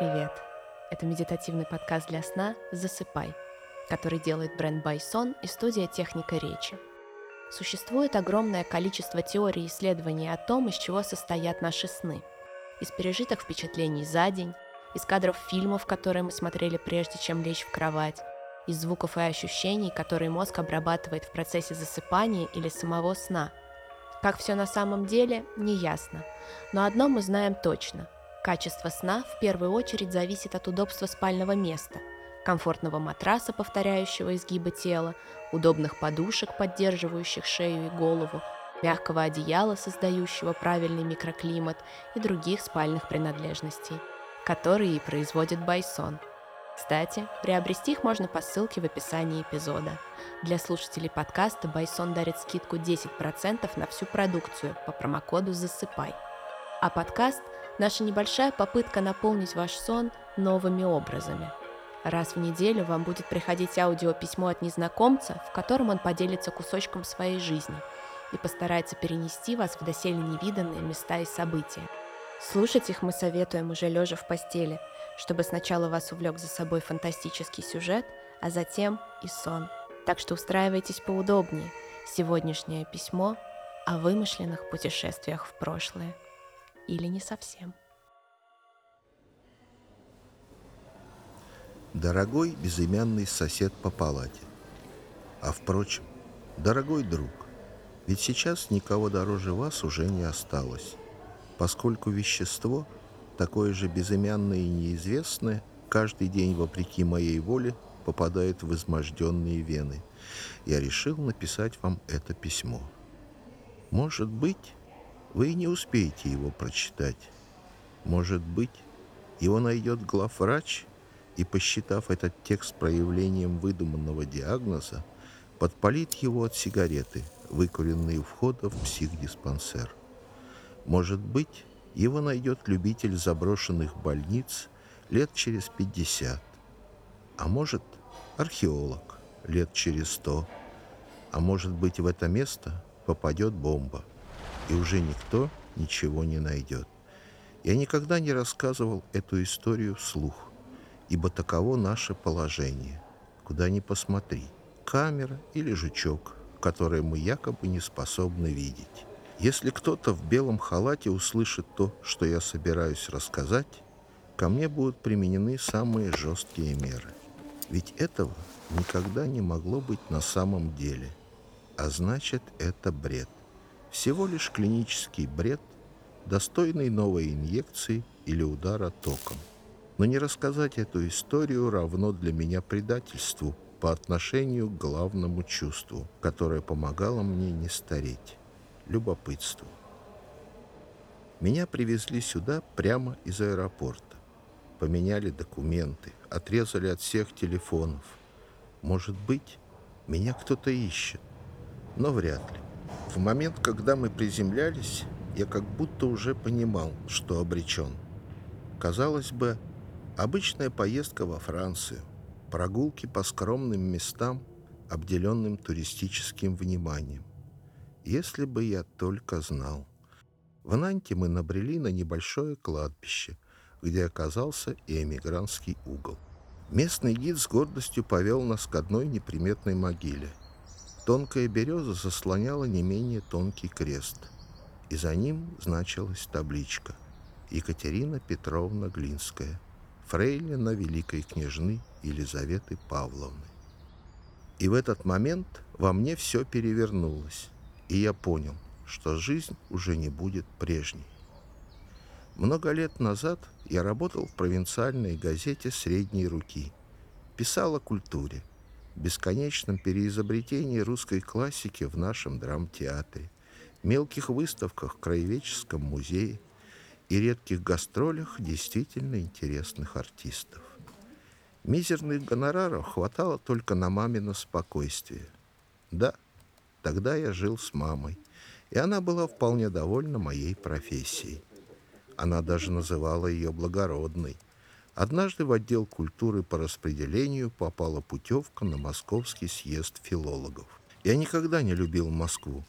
Привет! Это медитативный подкаст для сна «Засыпай», который делает бренд Байсон и студия «Техника речи». Существует огромное количество теорий и исследований о том, из чего состоят наши сны. Из пережитых впечатлений за день, из кадров фильмов, которые мы смотрели прежде, чем лечь в кровать, из звуков и ощущений, которые мозг обрабатывает в процессе засыпания или самого сна. Как все на самом деле, не ясно. Но одно мы знаем точно. Качество сна в первую очередь зависит от удобства спального места, комфортного матраса, повторяющего изгибы тела, удобных подушек, поддерживающих шею и голову, мягкого одеяла, создающего правильный микроклимат и других спальных принадлежностей, которые и производит Байсон – кстати, приобрести их можно по ссылке в описании эпизода. Для слушателей подкаста Байсон дарит скидку 10% на всю продукцию по промокоду «Засыпай». А подкаст – наша небольшая попытка наполнить ваш сон новыми образами. Раз в неделю вам будет приходить аудиописьмо от незнакомца, в котором он поделится кусочком своей жизни и постарается перенести вас в доселе невиданные места и события. Слушать их мы советуем уже лежа в постели – чтобы сначала вас увлек за собой фантастический сюжет, а затем и сон. Так что устраивайтесь поудобнее. Сегодняшнее письмо о вымышленных путешествиях в прошлое. Или не совсем. Дорогой безымянный сосед по палате. А впрочем, дорогой друг, ведь сейчас никого дороже вас уже не осталось, поскольку вещество — такое же безымянное и неизвестное, каждый день, вопреки моей воле, попадает в изможденные вены. Я решил написать вам это письмо. Может быть, вы не успеете его прочитать. Может быть, его найдет главврач и, посчитав этот текст проявлением выдуманного диагноза, подпалит его от сигареты, выкуренной у входа в психдиспансер. Может быть, его найдет любитель заброшенных больниц лет через 50, а может археолог лет через 100, а может быть в это место попадет бомба, и уже никто ничего не найдет. Я никогда не рассказывал эту историю вслух, ибо таково наше положение. Куда ни посмотри, камера или жучок, которые мы якобы не способны видеть. Если кто-то в белом халате услышит то, что я собираюсь рассказать, ко мне будут применены самые жесткие меры. Ведь этого никогда не могло быть на самом деле. А значит, это бред. Всего лишь клинический бред, достойный новой инъекции или удара током. Но не рассказать эту историю равно для меня предательству по отношению к главному чувству, которое помогало мне не стареть любопытству. Меня привезли сюда прямо из аэропорта. Поменяли документы, отрезали от всех телефонов. Может быть, меня кто-то ищет, но вряд ли. В момент, когда мы приземлялись, я как будто уже понимал, что обречен. Казалось бы, обычная поездка во Францию, прогулки по скромным местам, обделенным туристическим вниманием. Если бы я только знал. В Нанте мы набрели на небольшое кладбище, где оказался и эмигрантский угол. Местный гид с гордостью повел нас к одной неприметной могиле. Тонкая береза заслоняла не менее тонкий крест, и за ним значилась табличка «Екатерина Петровна Глинская, фрейлина великой княжны Елизаветы Павловны». И в этот момент во мне все перевернулось и я понял, что жизнь уже не будет прежней. Много лет назад я работал в провинциальной газете «Средней руки». Писал о культуре, бесконечном переизобретении русской классики в нашем драмтеатре, мелких выставках в Краеведческом музее и редких гастролях действительно интересных артистов. Мизерных гонораров хватало только на мамино спокойствие. Да, Тогда я жил с мамой, и она была вполне довольна моей профессией. Она даже называла ее благородной. Однажды в отдел культуры по распределению попала путевка на московский съезд филологов. Я никогда не любил Москву,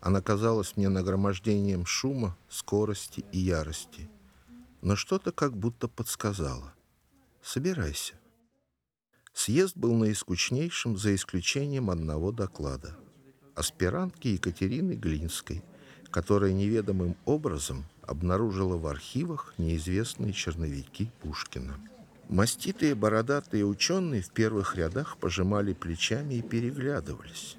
Она казалась мне нагромождением шума, скорости и ярости. Но что-то как будто подсказало. Собирайся. Съезд был наискучнейшим, за исключением одного доклада. Аспирантки Екатерины Глинской, которая неведомым образом обнаружила в архивах неизвестные черновики Пушкина. Маститые бородатые ученые в первых рядах пожимали плечами и переглядывались.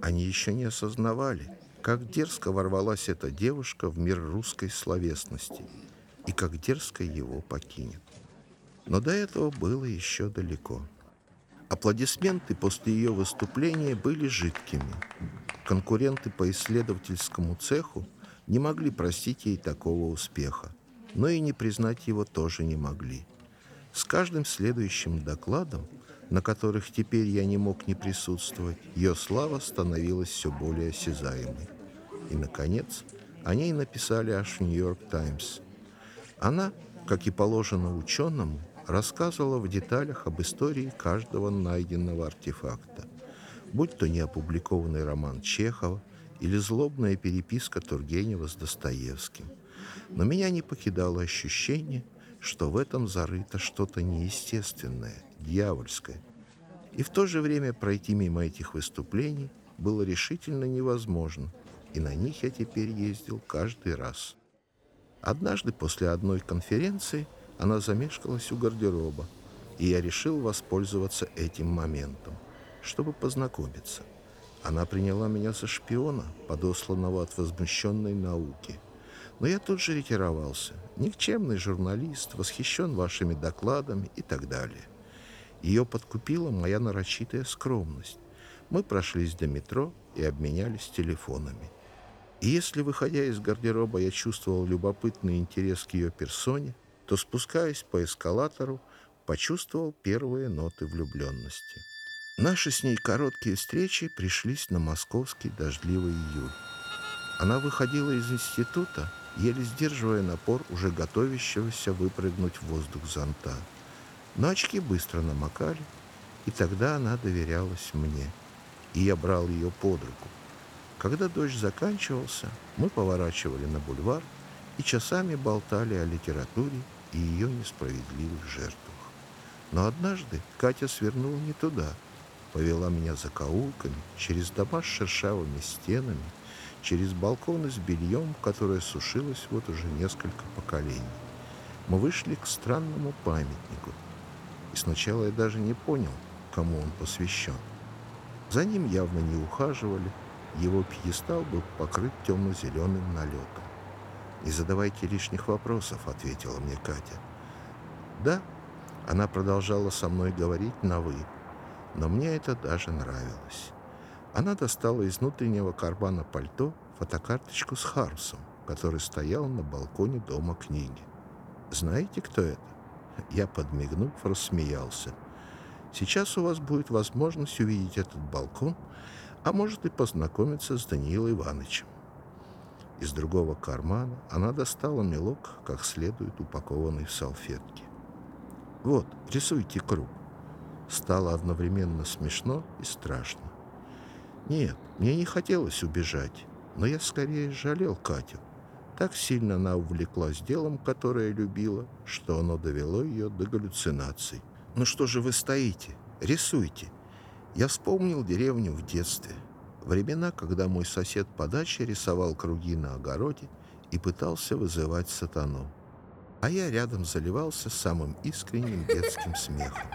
Они еще не осознавали, как дерзко ворвалась эта девушка в мир русской словесности и как дерзко его покинет. Но до этого было еще далеко. Аплодисменты после ее выступления были жидкими. Конкуренты по исследовательскому цеху не могли простить ей такого успеха, но и не признать его тоже не могли. С каждым следующим докладом, на которых теперь я не мог не присутствовать, ее слава становилась все более осязаемой. И, наконец, о ней написали аж в «Нью-Йорк Таймс». Она, как и положено ученому, рассказывала в деталях об истории каждого найденного артефакта, будь то неопубликованный роман Чехова или злобная переписка Тургенева с Достоевским. Но меня не покидало ощущение, что в этом зарыто что-то неестественное, дьявольское. И в то же время пройти мимо этих выступлений было решительно невозможно, и на них я теперь ездил каждый раз. Однажды после одной конференции она замешкалась у гардероба, и я решил воспользоваться этим моментом, чтобы познакомиться. Она приняла меня за шпиона, подосланного от возмущенной науки. Но я тут же ретировался. Никчемный журналист, восхищен вашими докладами и так далее. Ее подкупила моя нарочитая скромность. Мы прошлись до метро и обменялись телефонами. И если, выходя из гардероба, я чувствовал любопытный интерес к ее персоне, то, спускаясь по эскалатору, почувствовал первые ноты влюбленности. Наши с ней короткие встречи пришлись на московский дождливый июль. Она выходила из института, еле сдерживая напор уже готовящегося выпрыгнуть в воздух зонта. Но очки быстро намокали, и тогда она доверялась мне, и я брал ее под руку. Когда дождь заканчивался, мы поворачивали на бульвар и часами болтали о литературе и ее несправедливых жертвах. Но однажды Катя свернула не туда, повела меня за каулками, через дома с шершавыми стенами, через балконы с бельем, которое сушилось вот уже несколько поколений. Мы вышли к странному памятнику, и сначала я даже не понял, кому он посвящен. За ним явно не ухаживали, его пьедестал был покрыт темно-зеленым налетом. «Не задавайте лишних вопросов», — ответила мне Катя. «Да», — она продолжала со мной говорить на «вы», но мне это даже нравилось. Она достала из внутреннего кармана пальто фотокарточку с Хармсом, который стоял на балконе дома книги. «Знаете, кто это?» Я, подмигнув, рассмеялся. «Сейчас у вас будет возможность увидеть этот балкон, а может и познакомиться с Даниилом Ивановичем. Из другого кармана она достала мелок, как следует упакованный в салфетки. «Вот, рисуйте круг». Стало одновременно смешно и страшно. Нет, мне не хотелось убежать, но я скорее жалел Катю. Так сильно она увлеклась делом, которое любила, что оно довело ее до галлюцинаций. «Ну что же вы стоите? Рисуйте!» Я вспомнил деревню в детстве – Времена, когда мой сосед по даче рисовал круги на огороде и пытался вызывать сатану. А я рядом заливался самым искренним детским смехом.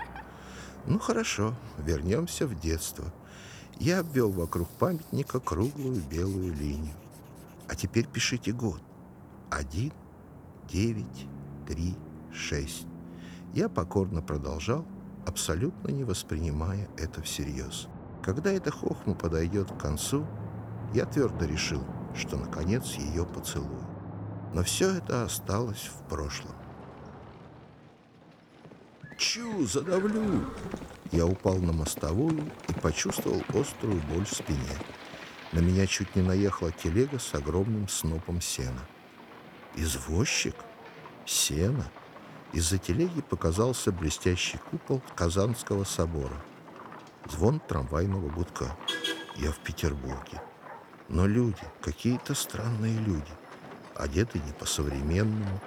Ну хорошо, вернемся в детство. Я обвел вокруг памятника круглую белую линию. А теперь пишите год. Один, девять, три, шесть. Я покорно продолжал, абсолютно не воспринимая это всерьез. Когда эта хохма подойдет к концу, я твердо решил, что наконец ее поцелую. Но все это осталось в прошлом. «Чу, задавлю!» Я упал на мостовую и почувствовал острую боль в спине. На меня чуть не наехала телега с огромным снопом сена. «Извозчик? Сено?» Из-за телеги показался блестящий купол Казанского собора – Звон трамвайного гудка. Я в Петербурге. Но люди, какие-то странные люди, одеты не по-современному.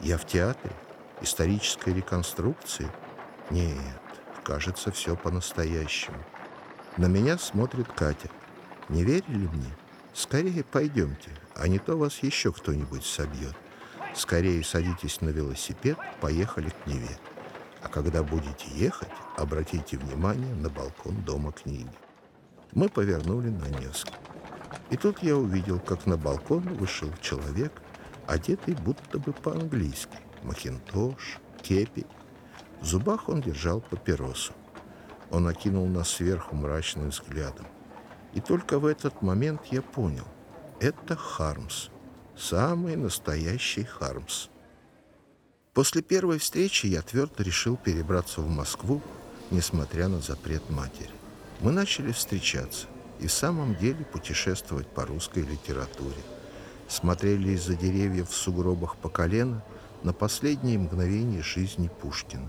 Я в театре, исторической реконструкции. Нет, кажется, все по-настоящему. На меня смотрит Катя. Не верили мне? Скорее пойдемте, а не то вас еще кто-нибудь собьет. Скорее садитесь на велосипед, поехали к Неве. А когда будете ехать, обратите внимание на балкон Дома книги. Мы повернули на Невск. И тут я увидел, как на балкон вышел человек, одетый будто бы по-английски. Макинтош, кепи. В зубах он держал папиросу. Он окинул нас сверху мрачным взглядом. И только в этот момент я понял. Это Хармс. Самый настоящий Хармс. После первой встречи я твердо решил перебраться в Москву, несмотря на запрет матери. Мы начали встречаться и в самом деле путешествовать по русской литературе. Смотрели из-за деревьев в сугробах по колено на последние мгновения жизни Пушкина.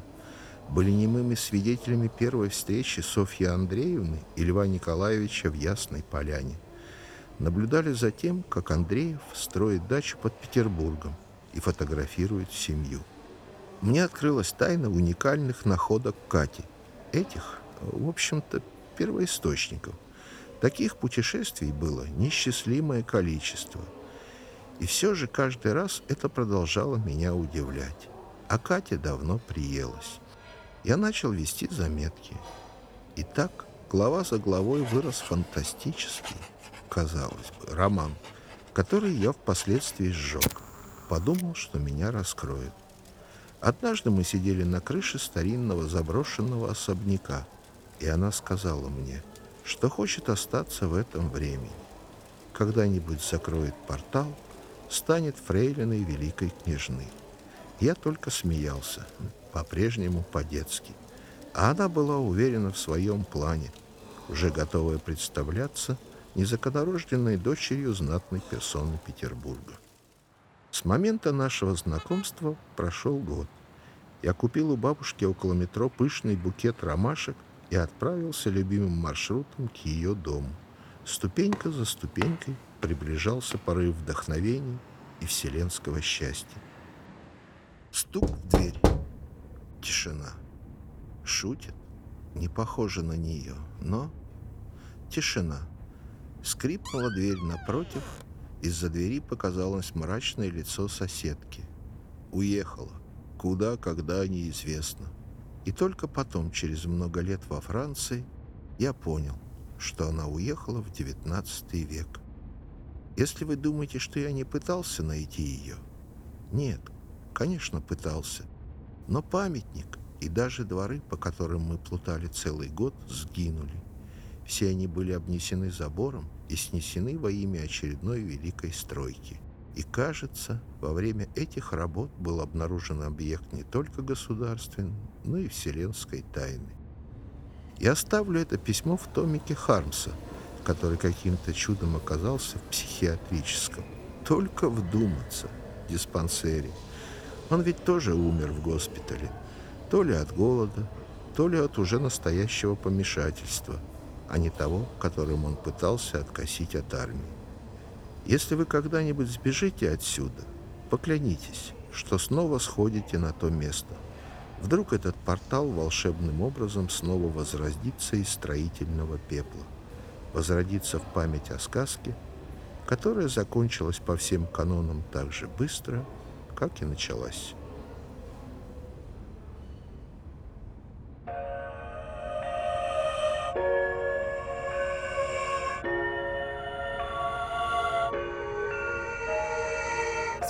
Были немыми свидетелями первой встречи Софьи Андреевны и Льва Николаевича в Ясной Поляне. Наблюдали за тем, как Андреев строит дачу под Петербургом и фотографирует семью. Мне открылась тайна уникальных находок Кати. Этих, в общем-то, первоисточников. Таких путешествий было несчастливое количество. И все же каждый раз это продолжало меня удивлять. А Катя давно приелась. Я начал вести заметки. И так, глава за главой вырос фантастический, казалось бы, роман, который я впоследствии сжег. Подумал, что меня раскроют. Однажды мы сидели на крыше старинного заброшенного особняка, и она сказала мне — что хочет остаться в этом времени. Когда-нибудь закроет портал, станет фрейлиной великой княжны. Я только смеялся, по-прежнему по-детски. А она была уверена в своем плане, уже готовая представляться незаконорожденной дочерью знатной персоны Петербурга. С момента нашего знакомства прошел год. Я купил у бабушки около метро пышный букет ромашек и отправился любимым маршрутом к ее дому. Ступенька за ступенькой приближался порыв вдохновения и вселенского счастья. Стук в дверь. Тишина. Шутит. Не похоже на нее, но... Тишина. Скрипнула дверь напротив. Из-за двери показалось мрачное лицо соседки. Уехала. Куда, когда, неизвестно. И только потом, через много лет во Франции, я понял, что она уехала в XIX век. Если вы думаете, что я не пытался найти ее, нет, конечно, пытался. Но памятник и даже дворы, по которым мы плутали целый год, сгинули. Все они были обнесены забором и снесены во имя очередной великой стройки. И кажется, во время этих работ был обнаружен объект не только государственной, но и вселенской тайны. Я оставлю это письмо в томике Хармса, который каким-то чудом оказался в психиатрическом. Только вдуматься, диспансере. Он ведь тоже умер в госпитале. То ли от голода, то ли от уже настоящего помешательства, а не того, которым он пытался откосить от армии. Если вы когда-нибудь сбежите отсюда, поклянитесь, что снова сходите на то место. Вдруг этот портал волшебным образом снова возродится из строительного пепла, возродится в память о сказке, которая закончилась по всем канонам так же быстро, как и началась.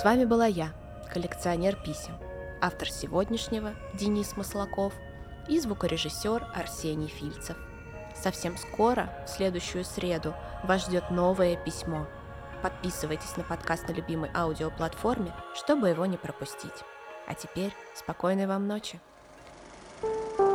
Вами была я, коллекционер писем, автор сегодняшнего Денис Маслаков и звукорежиссер Арсений Фильцев. Совсем скоро, в следующую среду, вас ждет новое письмо. Подписывайтесь на подкаст на любимой аудиоплатформе, чтобы его не пропустить. А теперь спокойной вам ночи. thank you